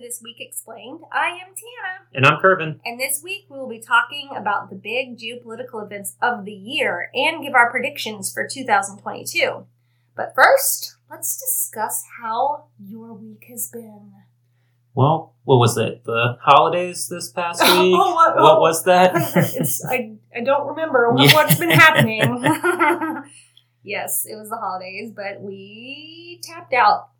To This Week Explained. I am Tana, And I'm Curvin. and this week we will be talking about the big geopolitical events of the year and give our predictions for 2022. But first, let's discuss how your week has been. Well, what was it? The holidays this past week? Oh, what- what was that? it's, I, I don't remember what, Yeah. what's been happening. yes, it was the holidays, but we tapped out.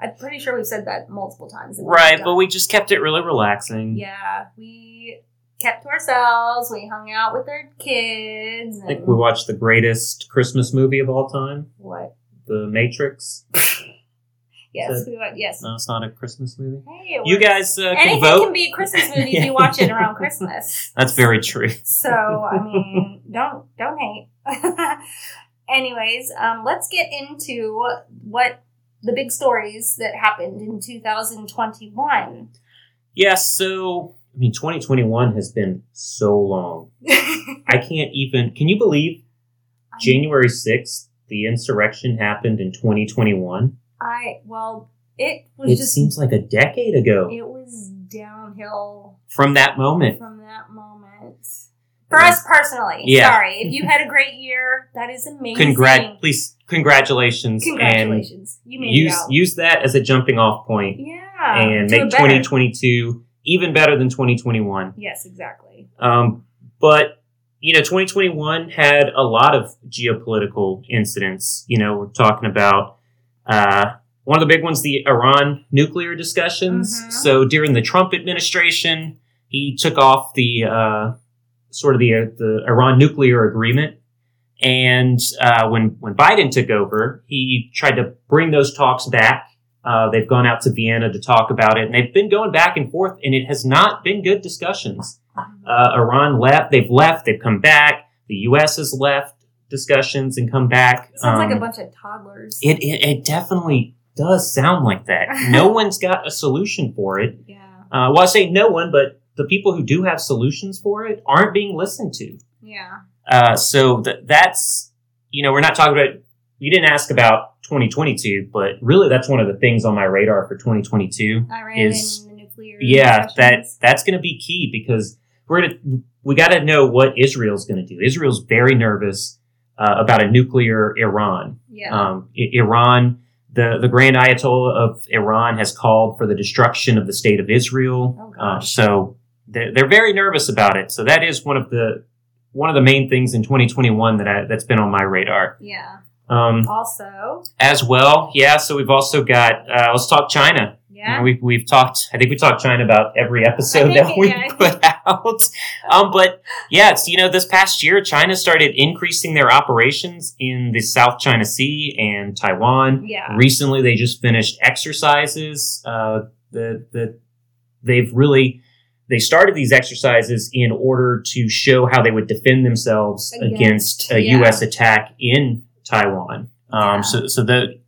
I'm pretty sure we've said that multiple times. right, but we just kept it really relaxing. Yeah, we kept to ourselves. We hung out with our kids. I think we watched the greatest Christmas movie of all time, what? The Matrix. Yes, we. Yes. No, it's not a Christmas movie. Hey, You guys uh, can Anything vote. can be a Christmas movie if you watch it around Christmas. That's very true. So I mean, don't don't hate. Anyways, um, let's get into what the big stories that happened in 2021. Yes, so I mean, 2021 has been so long. I can't even. Can you believe January 6th, the insurrection happened in 2021? I well, it was It just seems like a decade ago it was downhill from that moment. from that moment. For us personally, Yeah. sorry if you had a great year. That is amazing. Congrat, please, congratulations, Congratulations, you and made use it out. use that as a jumping off point yeah, and make 2022 even better than 2021. Yes, exactly. Um, but you know, 2021 had a lot of geopolitical incidents. You know, we're talking about uh, one of the big ones, the Iran nuclear discussions. Mhm. So during the Trump administration, he took off the uh, sort of the uh, the Iran nuclear agreement. And uh, when when Biden took over, he tried to bring those talks back. Uh, they've gone out to Vienna to talk about it, and they've been going back and forth, and it has not been good discussions. Uh, Iran left. They've left. They've come back. The U.S. has left discussions and come back. Sounds like a Um, bunch of toddlers. It, it it definitely does sound like that. no one's got a solution for it. yeah, Uh, well, I say no one, but the people who do have solutions for it aren't being listened to. yeah. Uh, so th- that's you know we're not talking about. You didn't ask about 2022, but really that's one of the things on my radar for 2022. Iran Is-. Yeah, that that's going to be key because we're gonna we got to know what Israel's going to do. Israel's very nervous uh, about a nuclear Iran. yeah. Um, I- Iran, the the Grand Ayatollah of Iran has called for the destruction of the state of Israel. Oh, Uh, so they're, they're very nervous about it. So that is one of the one of the main things in 2021 that I, that's been on my radar. yeah. Um, Also, as well, yeah. So we've also got uh, let's talk China. You know, yeah. we've we've talked. I think we talked China about every episode that we yeah, put out. Um, but yeah, it's you know this past year, China started increasing their operations in the South China Sea and Taiwan. yeah. Recently, they just finished exercises. Uh, the the they've really they started these exercises in order to show how they would defend themselves Against, against, a yeah. U.S. attack in Taiwan. Um, Yeah. So so the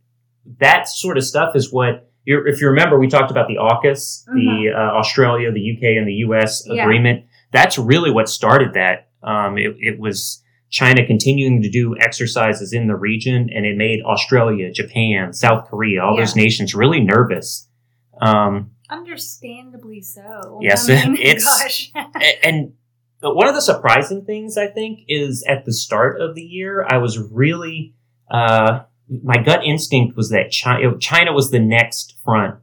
that sort of stuff is what. You're, if you remember, we talked about the AUKUS, the uh, Australia, the UK, and the US Mm-hmm. Yeah. agreement. That's really what started that. Um, it, it was China continuing to do exercises in the region, and it made Australia, Japan, South Korea, all those nations really nervous. Um, Understandably so. Yes, I mean, it's- gosh. and one of the surprising things I think is at the start of the year, I was really uh, my gut instinct was that China, China was the next front.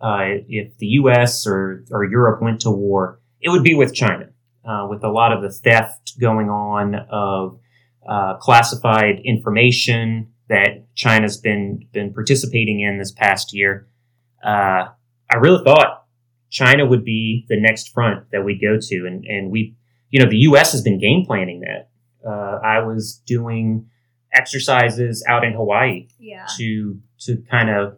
Uh, if the U.S. or or Europe went to war, it would be with China, uh, with a lot of the theft going on of uh, classified information that China's been been participating in this past year. uh, I really thought China would be the next front that we'd go to, and and we, you know, the U.S. has been game planning that. Uh, I was doing exercises out in Hawaii Yeah. to to kind of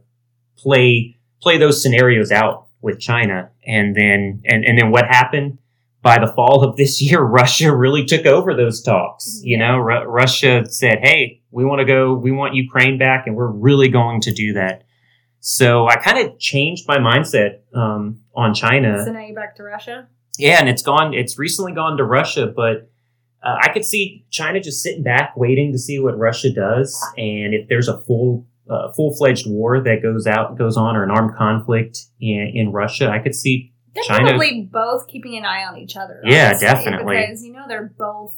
play play those scenarios out with China, and then and and then what happened by the fall of this year, Russia really took over those talks. You know, Ru- Russia said, "Hey, we want to go, we want Ukraine back, and we're really going to do that." So I kind of changed my mindset um, on China. So now you're back to Russia. Yeah, and it's gone. It's recently gone to Russia, but uh, I could see China just sitting back, waiting to see what Russia does, and if there's a full uh, full fledged war that goes out goes on or an armed conflict in, in Russia, I could see. They're China- probably both keeping an eye on each other. Yeah, honestly, definitely. Because you know they're both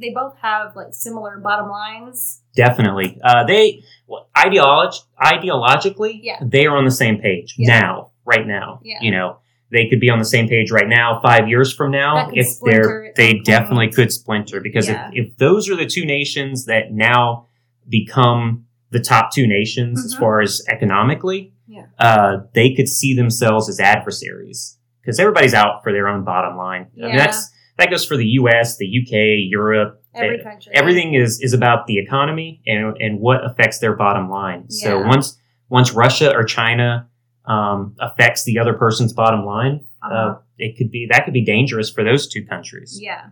they both have like similar bottom lines. Definitely, uh, they well, ideolog- ideologically, Yeah. they are on the same page Yeah. now, right now. Yeah. You know, they could be on the same page right now. Five years from now, if they're they some point. definitely could splinter because Yeah. if, if those are the two nations that now become the top two nations as Mhm. far as economically, Yeah. uh, they could see themselves as adversaries because everybody's out for their own bottom line. I mean, Yeah. that's that goes for the U.S., the U.K., Europe, Every Eh, country. everything is is about the economy and and what affects their bottom line. Yeah. So once once Russia or China um, affects the other person's bottom line, Uh-huh. uh, it could be that could be dangerous for those two countries. yeah.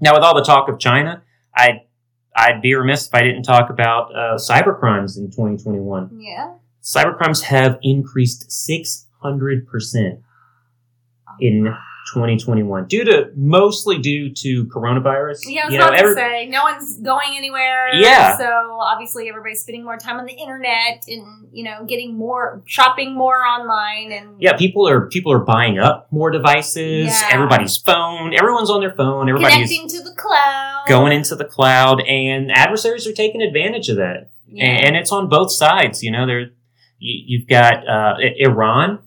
Now, with all the talk of China, I I'd be remiss if I didn't talk about uh, cyber crimes in 2021. Yeah. Cyber crimes have increased 600 percent in 2021 due to mostly due to coronavirus. Yeah, I was You know, about every- to say no one's going anywhere. Yeah. So obviously everybody's spending more time on the internet and you know getting more shopping more online and yeah, people are people are buying up more devices. Yeah. Everybody's phone, everyone's on their phone. Everybody's connecting to the cloud. going into the cloud, and adversaries are taking advantage of that. Yeah. And, and it's on both sides. You know, there you, you've got uh, Iran.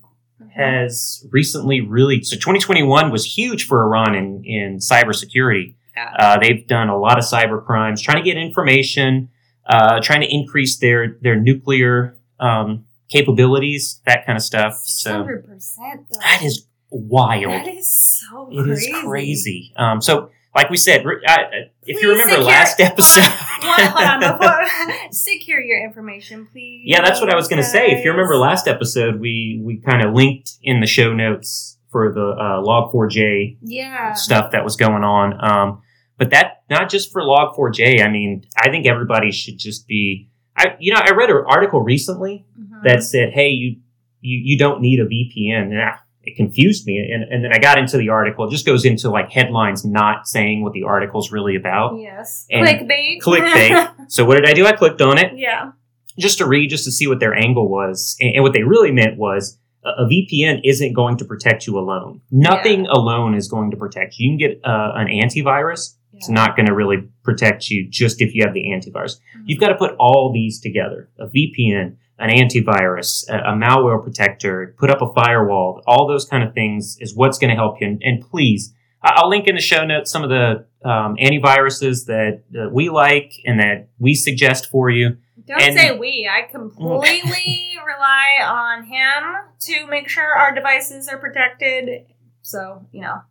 Has recently really so 2021 was huge for Iran in in cybersecurity. Yeah. Uh, they've done a lot of cyber crimes, trying to get information, uh, trying to increase their their nuclear um, capabilities, that kind of stuff. So 600% though. that is wild. That is so It crazy. is crazy. Um, so, like we said, I, if you remember last episode, on, hold on. Before, secure your information, please. yeah, that's what I was going to say. If you remember last episode, we we kind of linked in the show notes for the uh, Log4j Yeah. stuff that was going on. Um, but that not just for Log4j. I mean, I think everybody should just be. I you know I read an article recently Mhm. that said, "Hey, you you, you don't need a VPN." And I, it confused me, and, and then I got into the article. It just goes into like headlines, not saying what the article's really about. Yes. And Clickbait. clickbait. So what did I do? I clicked on it yeah. just to read, just to see what their angle was, and, and what they really meant was. A a VPN isn't going to protect you alone. Nothing alone is going to protect you. You can get uh, an antivirus. It's not going to really protect you just if you have the antivirus. Mhm. You've got to put all these together a VPN, an antivirus, a, a malware protector, put up a firewall. All those kind of things is what's going to help you. And, and please, I'll link in the show notes some of the um, antiviruses that, that we like and that we suggest for you. Don't And- say we. I completely rely on him to make sure our devices are protected. So, you know.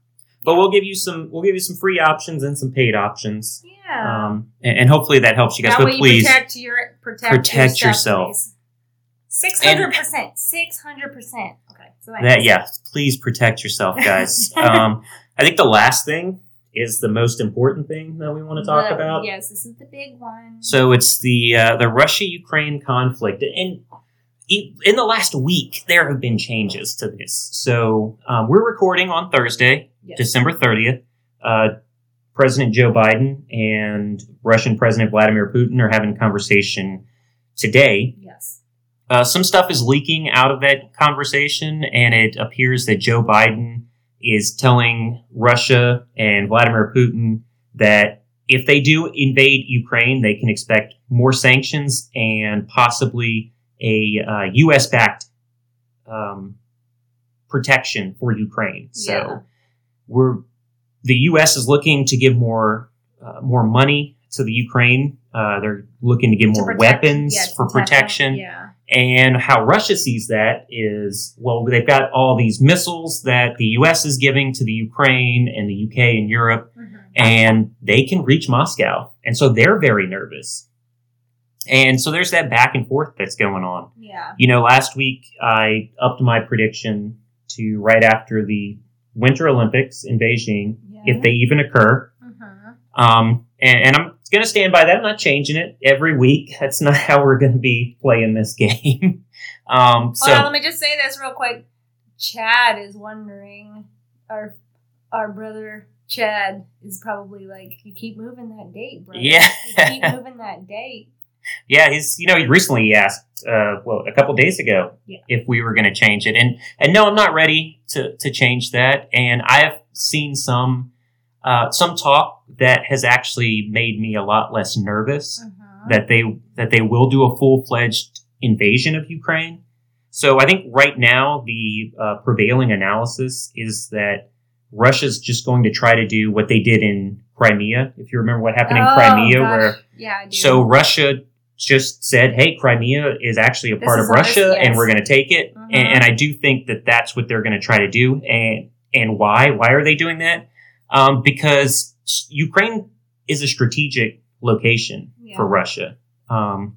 But we'll give you some we'll give you some free options and some paid options. Yeah. Um, and, and hopefully that helps you guys. that but please, you protect your protect, protect your yourself. Six hundred percent. Six hundred percent. Okay. So that yeah, please protect yourself, guys. um, I think the last thing is the most important thing that we want to talk The- about. Yes, this is the big one. So it's the uh, the Russia Ukraine conflict, and in the last week there have been changes to this. So um, we're recording on Thursday, Yes. December thirtieth. Uh, President Joe Biden and Russian President Vladimir Putin are having a conversation today. Yes. Uh, some stuff is leaking out of that conversation, and it appears that Joe Biden is telling Russia and Vladimir Putin that if they do invade Ukraine, they can expect more sanctions and possibly a uh, U.S. backed um, protection for Ukraine. So Yeah. we're the U.S. is looking to give more uh, more money to the Ukraine. Uh, they're looking to give To more protect- weapons for protect protection Yeah. And how Russia sees that is, well, they've got all these missiles that the US is giving to the Ukraine and the UK and Europe, Mhm. and they can reach Moscow. And so they're very nervous. And so there's that back and forth that's going on. Yeah. You know, last week I upped my prediction to right after the Winter Olympics in Beijing, Yeah. if they even occur. Mhm. Um, and, and I'm going to stand by that. I'm not changing it every week. That's not how we're going to be playing this game. um, so on, let me just say this real quick. Chad is wondering, our our brother Chad is probably like, you keep moving that date, bro. Yeah. you keep moving that date. yeah, he's you know he recently asked uh, well a couple days ago Yeah. if we were going to change it, and and no, I'm not ready to to change that. And I've seen some uh, some talk that has actually made me a lot less nervous. Mhm. that they that they will do a full fledged invasion of Ukraine. So I think right now the uh, prevailing analysis is that Russia's just going to try to do what they did in Crimea. If you remember what happened in Oh, Crimea, gosh. where yeah, so Russia just said, "Hey, Crimea is actually a This part of Russia, ours, and we're going to take it." Mhm. And, and I do think that that's what they're going to try to do. And and why? Why are they doing that? Um, because Ukraine is a strategic location Yeah. for Russia. Um,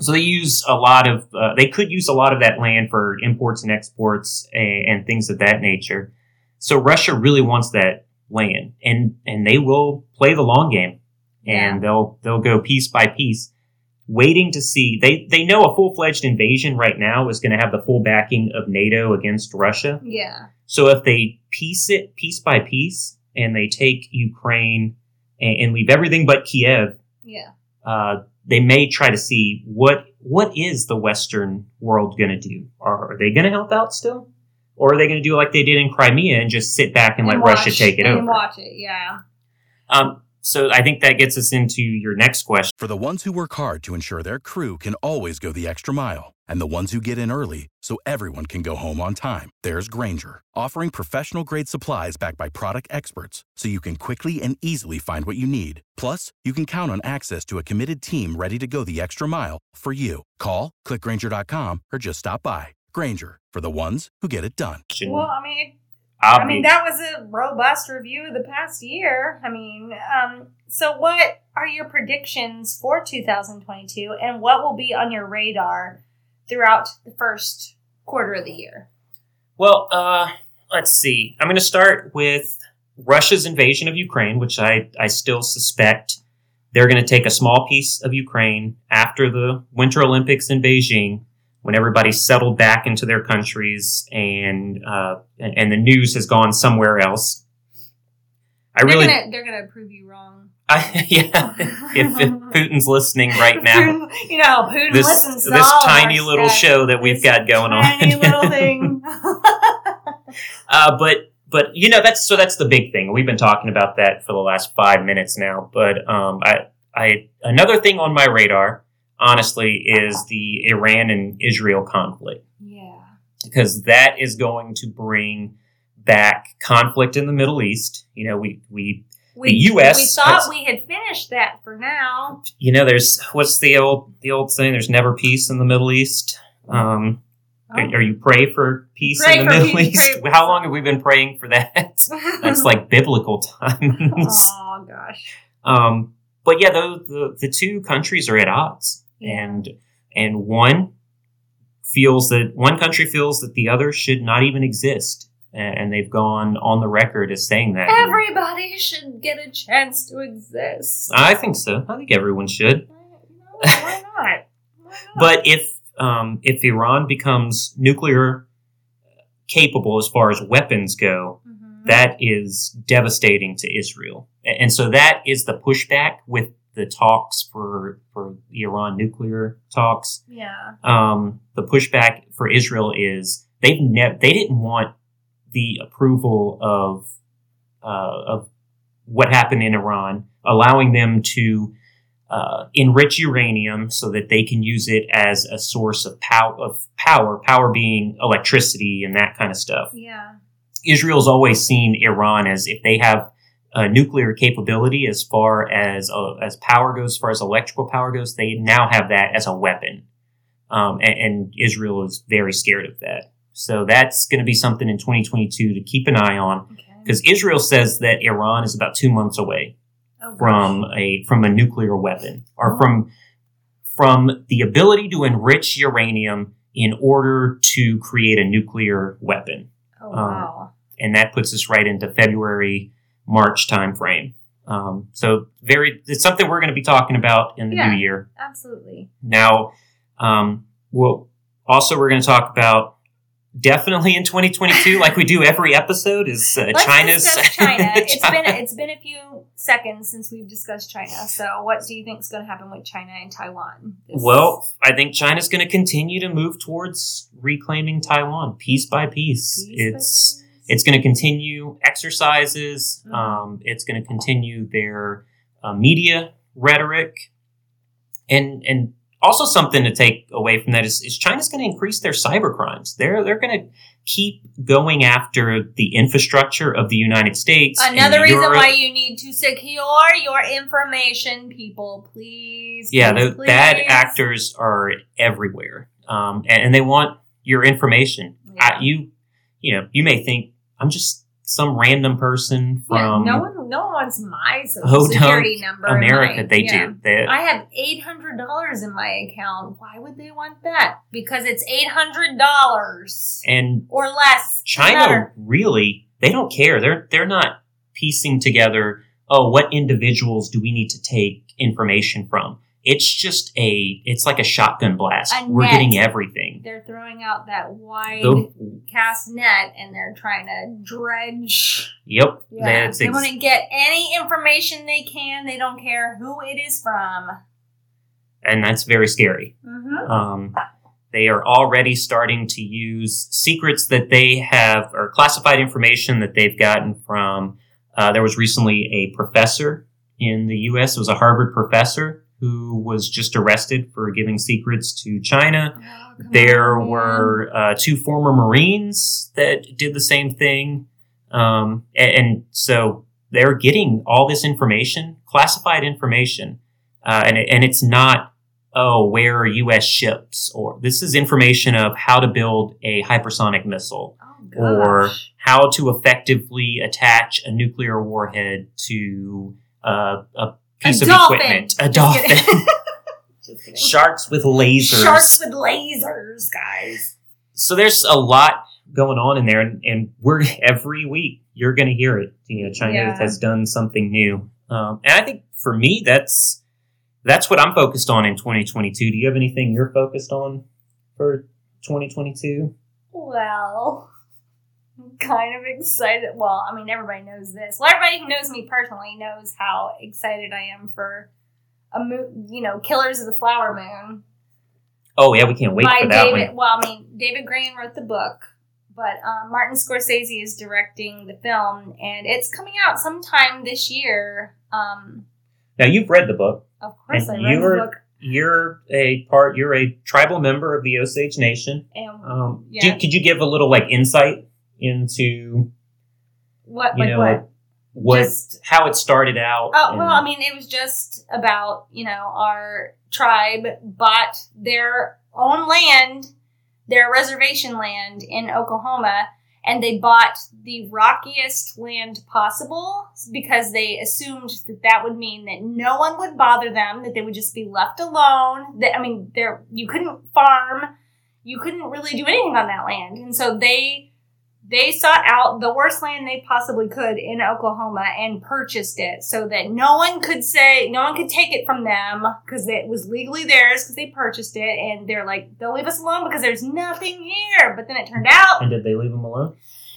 so they use a lot of. Uh, they could use a lot of that land for imports and exports and, and things of that nature. So Russia really wants that land, and and they will play the long game and they'll they'll go piece by piece, waiting to see. They they know a full fledged invasion right now is going to have the full backing of NATO against Russia. yeah, So if they piece it piece by piece and they take Ukraine and, and leave everything but Kiev, yeah, uh, they may try to see what what is the Western world going to do. Are, are they going to help out still, or are they going to do like they did in Crimea and just sit back and, let Russia take it and over? watch it. Yeah, Um, so I think that gets us into your next question. For the ones who work hard to ensure their crew can always go the extra mile, and the ones who get in early so everyone can go home on time, there's Grainger, offering professional grade supplies backed by product experts so you can quickly and easily find what you need. Plus, you can count on access to a committed team ready to go the extra mile for you. Call, clickgranger.com, or just stop by. Grainger, for the ones who get it done. well, I mean, I'll mean, that was a robust review of the past year. I mean, um, so what are your predictions for 2022 and what will be on your radar throughout the first quarter of the year? Well, uh, let's see. I'm going to start with Russia's invasion of Ukraine, which I, I still suspect they're going to take a small piece of Ukraine after the Winter Olympics in Beijing, when everybody's settled back into their countries and uh, and and the news has gone somewhere else. I They're really, gonna, they're gonna prove you wrong. I, yeah. If, if Putin's listening right now, Putin, you know, Putin this listens to this all of our tiny little stuff. show that we've This got going on, Tiny little thing. Uh, but but you know that's so that's the big thing. We've been talking about that for the last five minutes now. But um, I I another thing on my radar, honestly, is the Iran and Israel conflict yeah. because that is going to bring back conflict in the Middle East. You know, we we We, The US We thought has- we had finished that for now. you know there's what's the old the old saying? There's never peace in the Middle East. Um, Oh. are, are you pray for peace Pray in the Middle peace, East? pray- How long have we been praying for that? That's like biblical times. oh gosh. Um, but yeah, the, the the two countries are at odds, Yeah. and and one feels that one country feels that the other should not even exist, and, and they've gone on the record as saying that. Everybody should get a chance to exist. I think so. I think everyone should. No, why not? Why not? But if um, if Iran becomes nuclear capable as far as weapons go, Mhm. that is devastating to Israel. And so that is the pushback with the talks for for the Iran nuclear talks. yeah. Um, the pushback for Israel is they've ne- they didn't want the approval of uh, of what happened in Iran, allowing them to uh, enrich uranium so that they can use it as a source of power of power, power being electricity and that kind of stuff. Yeah. Israel's always seen Iran as if they have a nuclear capability as far as uh, as power goes, as far as electrical power goes, they now have that as a weapon. Um, and, and Israel is very scared of that. So that's going to be something in 2022 to keep an eye on Okay. because Israel says that Iran is about two months away Oh, from a from a nuclear weapon or from from the ability to enrich uranium in order to create a nuclear weapon Oh, um, wow. and that puts us right into February March timeframe. Um, so very it's something we're going to be talking about in the Yeah. new year. Absolutely. Now, um, well, also we're going to talk about definitely in 2022, like we do every episode, is uh, China's China. It's been it's been a few seconds since we've discussed China. So, what do you think is going to happen with China and Taiwan? This- Well, I think China's going to continue to move towards reclaiming Taiwan piece by piece. Piece by it's piece. it's going to continue exercises. Mhm. Um, it's going to continue their uh, media rhetoric, and and also something to take away from that is, is China's going to increase their cyber crimes. They're they're going to keep going after the infrastructure of the United States. Another reason Europe. why you need to secure your information, people. Please. Yeah, please, the bad actors are everywhere, um, and, and they want your information. Yeah. I, you, you know, you may think I'm just some random person Yeah, from no one, no one wants my social security number. America. my- they yeah. do. They, I have eight hundred dollars in my account. Why would they want that? Because it's eight hundred dollars and or less. China Matter. really, they don't care. They're they're not piecing together. Oh, what individuals do we need to take information from? It's just a. It's like a shotgun blast. A We're net. getting everything. They're throwing out that wide cast net, and they're trying to dredge. yep. Yeah, That's they ex- want to get any information they can. They don't care who it is from. and that's very scary. Mm-hmm. Um, they are already starting to use secrets that they have or classified information that they've gotten from. Uh, there was recently a professor in the U.S. It was a Harvard professor who was just arrested for giving secrets to China. Oh, There were uh, two former Marines that did the same thing. Um, a- and, so they're getting all this information, classified information, uh, and, it- and it's not, oh, where are U.S. ships? Or this is information of how to build a hypersonic missile Oh, or how to effectively attach a nuclear warhead to uh, a piece A of dolphin. equipment. A Just dolphin. Just kidding. Sharks with lasers. Sharks with lasers, guys. so there's a lot going on in there, and, and we're every week you're going to hear it. You know, China Yeah. has done something new, um, and I think for me that's that's what I'm focused on in 2022. Do you have anything you're focused on for 2022? Well, kind of excited. Well, I mean, everybody knows this. Well, everybody who knows me personally knows how excited I am for a mo- you know, Killers of the Flower Moon Oh yeah, we can't wait for that David. one. Well, I mean, David Grann wrote the book, but um, Martin Scorsese is directing the film, and it's coming out sometime this year. Um, Now you've read the book. of course, I read the book, You're a part. You're a tribal member of the Osage Nation. Um, Yeah. do- could you give a little like insight into what, you like know what? what Just- how it started out? Oh and- well, I mean, it was just about you know our tribe bought their own land, their reservation land in Oklahoma, and they bought the rockiest land possible because they assumed that that would mean that no one would bother them, that they would just be left alone. That I mean, there you couldn't farm, you couldn't really do anything on that land, and so they they sought out the worst land they possibly could in Oklahoma and purchased it so that no one could say, no one could take it from them because it was legally theirs because they purchased it. And they're like, they'll leave us alone because there's nothing here. But then it turned out, and did they leave them alone?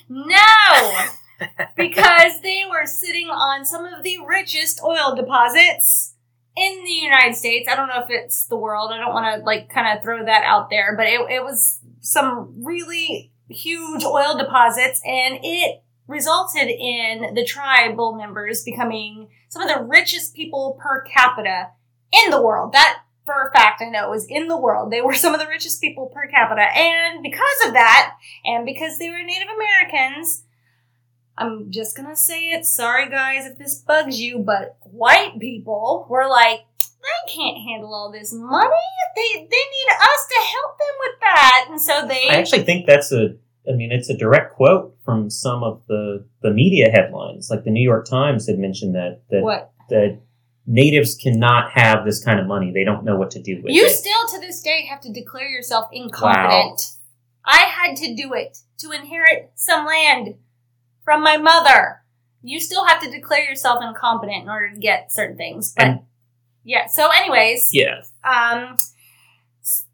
no, because they were sitting on some of the richest oil deposits in the United States. I don't know if it's the world. I don't want to like kind of throw that out there, but it, it was some really huge oil deposits and it resulted in the tribal members becoming some of the richest people per capita in the world. That for a fact I know was in the world. They were some of the richest people per capita. And because of that, and because they were Native Americans, I'm just gonna say it. Sorry guys if this bugs you, but white people were like, they can't handle all this money. They they need us to help them with that, and so they. I actually think that's a. I mean, it's a direct quote from some of the the media headlines. Like the New York Times had mentioned that that what that natives cannot have this kind of money. They don't know what to do with you it. still to this day have to declare yourself incompetent. I had to do it to inherit some land from my mother. You still have to declare yourself incompetent in order to get certain things. But And- yeah. So, anyways, yeah, Um,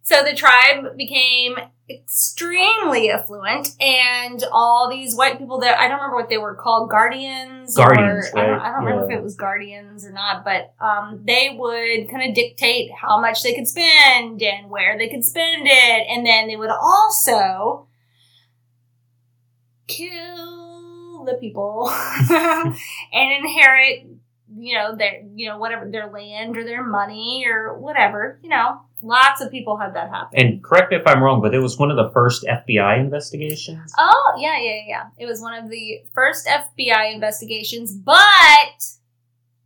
so the tribe became extremely affluent, and all these white people that I don't remember what they were called, guardians. Guardians, or, I don't, I don't remember if it was guardians or not, but um, they would kind of dictate how much they could spend and where they could spend it, and then they would also kill the people and inherit you know their you know whatever their land or their money or whatever you know lots of people had that happen. And correct me if I'm wrong, but it was one of the first FBI investigations. oh yeah yeah yeah, yeah. It was one of the first fbi investigations but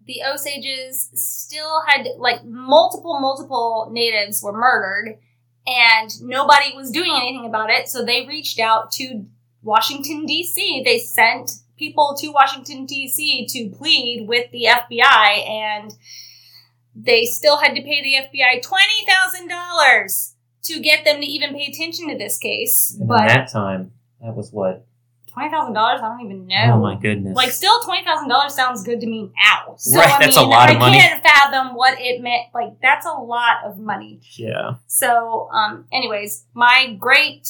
the osages still had like multiple multiple natives were murdered and nobody was doing anything about it. So they reached out to washington d.c they sent people to washington d.c to plead with the fbi and they still had to pay the fbi $20000 to get them to even pay attention to this case And but that time, that was what? twenty thousand dollars. I don't even know. Oh my goodness! Like, still twenty thousand dollars sounds good to me now. So, Right, I that's a mean, lot of I money. can't fathom what it meant. Like, that's a lot of money. yeah, So, um, anyways, my great,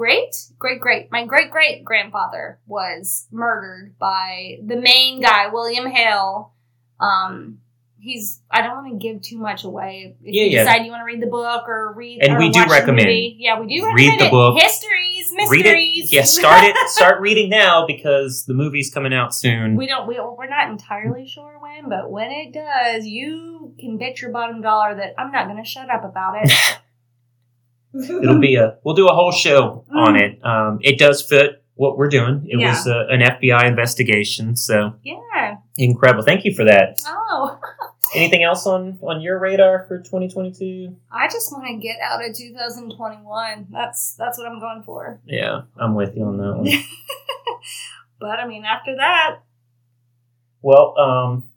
great, great, great, my great great grandfather was murdered by the main guy, William Hale. Um, he's. I don't want to give too much away. If Yeah, you yeah. decide you want to read the book or read, And or we do recommend. movie. Yeah, we do Read the it. book. Histories, mysteries. read it. Yeah, start it. Start reading now because the movie's coming out soon. We don't. We, we're not entirely sure when, but when it does, you can bet your bottom dollar that I'm not going to shut up about it. It'll be a. We'll do a whole show on it. Um, it does fit what we're doing. It Mm. Yeah. was uh, an FBI investigation, so yeah. incredible. Thank you for that. Oh, Anything else on on your radar for 2022? I just want to get out of 2021. That's that's what I'm going for. Yeah, I'm with you on that one. But I mean, after that, well, um,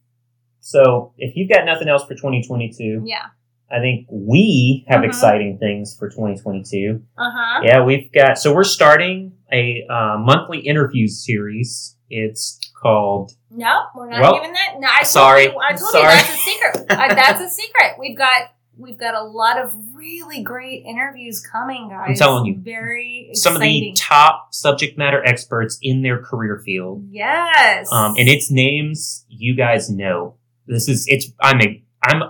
so if you've got nothing else for 2022, yeah. I think we have Mhm. exciting things for 2022. Uh huh. Yeah, we've got. So we're starting a uh, monthly interview series. It's called. No, we're not Well, giving that. No, I told sorry. You, I told Sorry. you that's a secret. uh, that's a secret. We've got we've got a lot of really great interviews coming, guys. I'm telling you. very Some of the top subject matter experts in their career field, yes. um, and it's names you guys know. This is it's. I'm a. I'm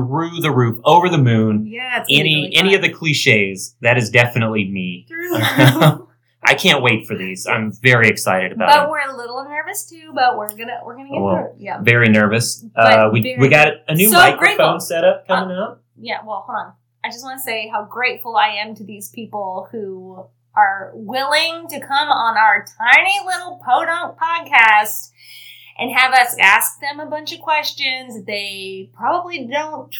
through the roof, over the moon. yeah. It's Any really any of the cliches, that is definitely me. Through the roof. I can't wait for these. I'm very excited about but them. we're a little nervous too. But we're gonna we're gonna get well. through. Yeah. Very nervous. Uh, we very- we got a new so microphone grateful. setup coming up. yeah, well, hold on. I just want to say how grateful I am to these people who are willing to come on our tiny little podunk podcast and have us ask them a bunch of questions they probably don't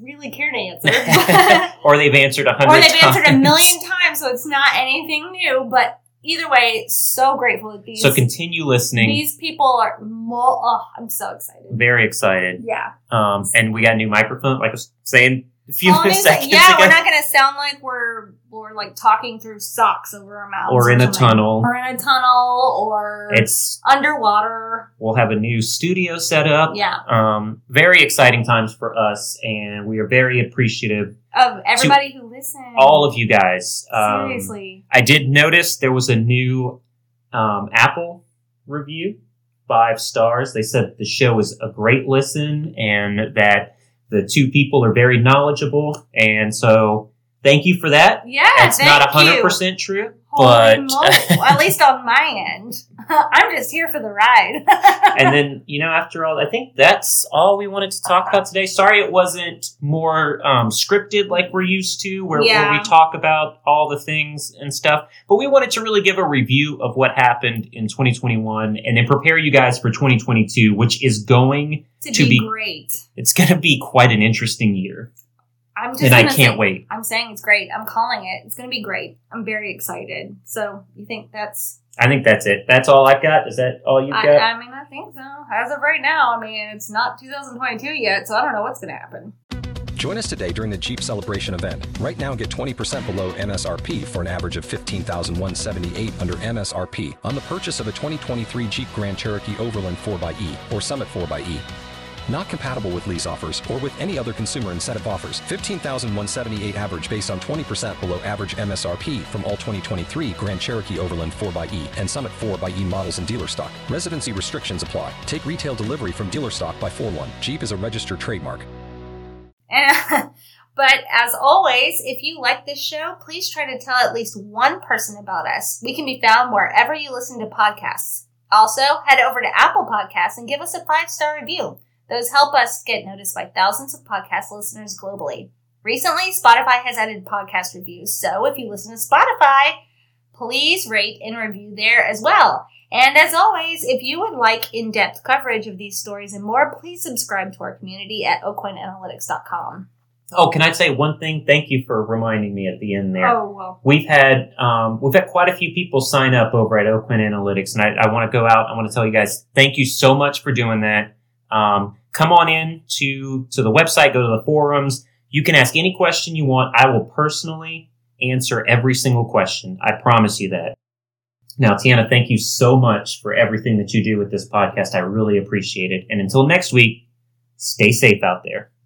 really care to answer. or they've answered a hundred or they've times. answered a million times, so it's not anything new. But either way, so grateful that these So continue listening. these people are. Mo- oh, I'm so excited. very excited. Yeah. Um, and we got a new microphone, like I was saying few Well, seconds yeah, ago. we're not going to sound like we're we're like talking through socks over our mouths, or in a tunnel. or in a tunnel, or It's underwater. we'll have a new studio set up. Yeah, Um, very exciting times for us, and we are very appreciative. of everybody who listens. All of you guys. Um, seriously. I did notice there was a new um, Apple review, five stars. They said the show is a great listen and that the two people are very knowledgeable. And so thank you for that. Yeah, it's thank not hundred percent true, but moly. at least on my end, I'm just here for the ride. and then you know after all i think that's all we wanted to talk about today sorry it wasn't more um, scripted like we're used to where, where we talk about all the things and stuff but we wanted to really give a review of what happened in 2021 and then prepare you guys for 2022 which is going to, to be, be- great. it's going to be quite an interesting year I'm just and i can't say- wait I'm saying it's great. I'm calling it. It's going to be great. I'm very excited. So you think that's? i think that's it that's all i've got is that all you've I, got I mean, I think so. As of right now, I mean, it's not 2022 yet, so I don't know what's going to happen. Join us today during the Jeep Celebration event. Right now, get 20% below MSRP for an average of 15178 under MSRP on the purchase of a 2023 Jeep Grand Cherokee Overland 4xE or Summit 4xE. Not compatible with lease offers or with any other consumer incentive offers. 15,178 average based on 20% below average MSRP from all 2023 Grand Cherokee Overland 4xE and Summit 4xE models in dealer stock. Residency restrictions apply. Take retail delivery from dealer stock by 4 1. Jeep is a registered trademark. But as always, if you like this show, please try to tell at least one person about us. We can be found wherever you listen to podcasts. Also, head over to Apple Podcasts and give us a five star review. Those help us get noticed by thousands of podcast listeners globally. Recently, Spotify has added podcast reviews, so if you listen to Spotify, please rate and review there as well. And as always, if you would like in depth coverage of these stories and more, please subscribe to our community at aucoinanalytics.com. oh can i say one thing thank you for reminding me at the end there Oh, well. We've had um, we've had quite a few people sign up over at Aucoin Analytics, and I, I want to go out. I want to tell you guys thank you so much for doing that. Um, come on in to to the website, go to the forums. You can ask any question you want. I will personally answer every single question. I promise you that. Now, Tiana, thank you so much for everything that you do with this podcast. I really appreciate it. And until next week, stay safe out there.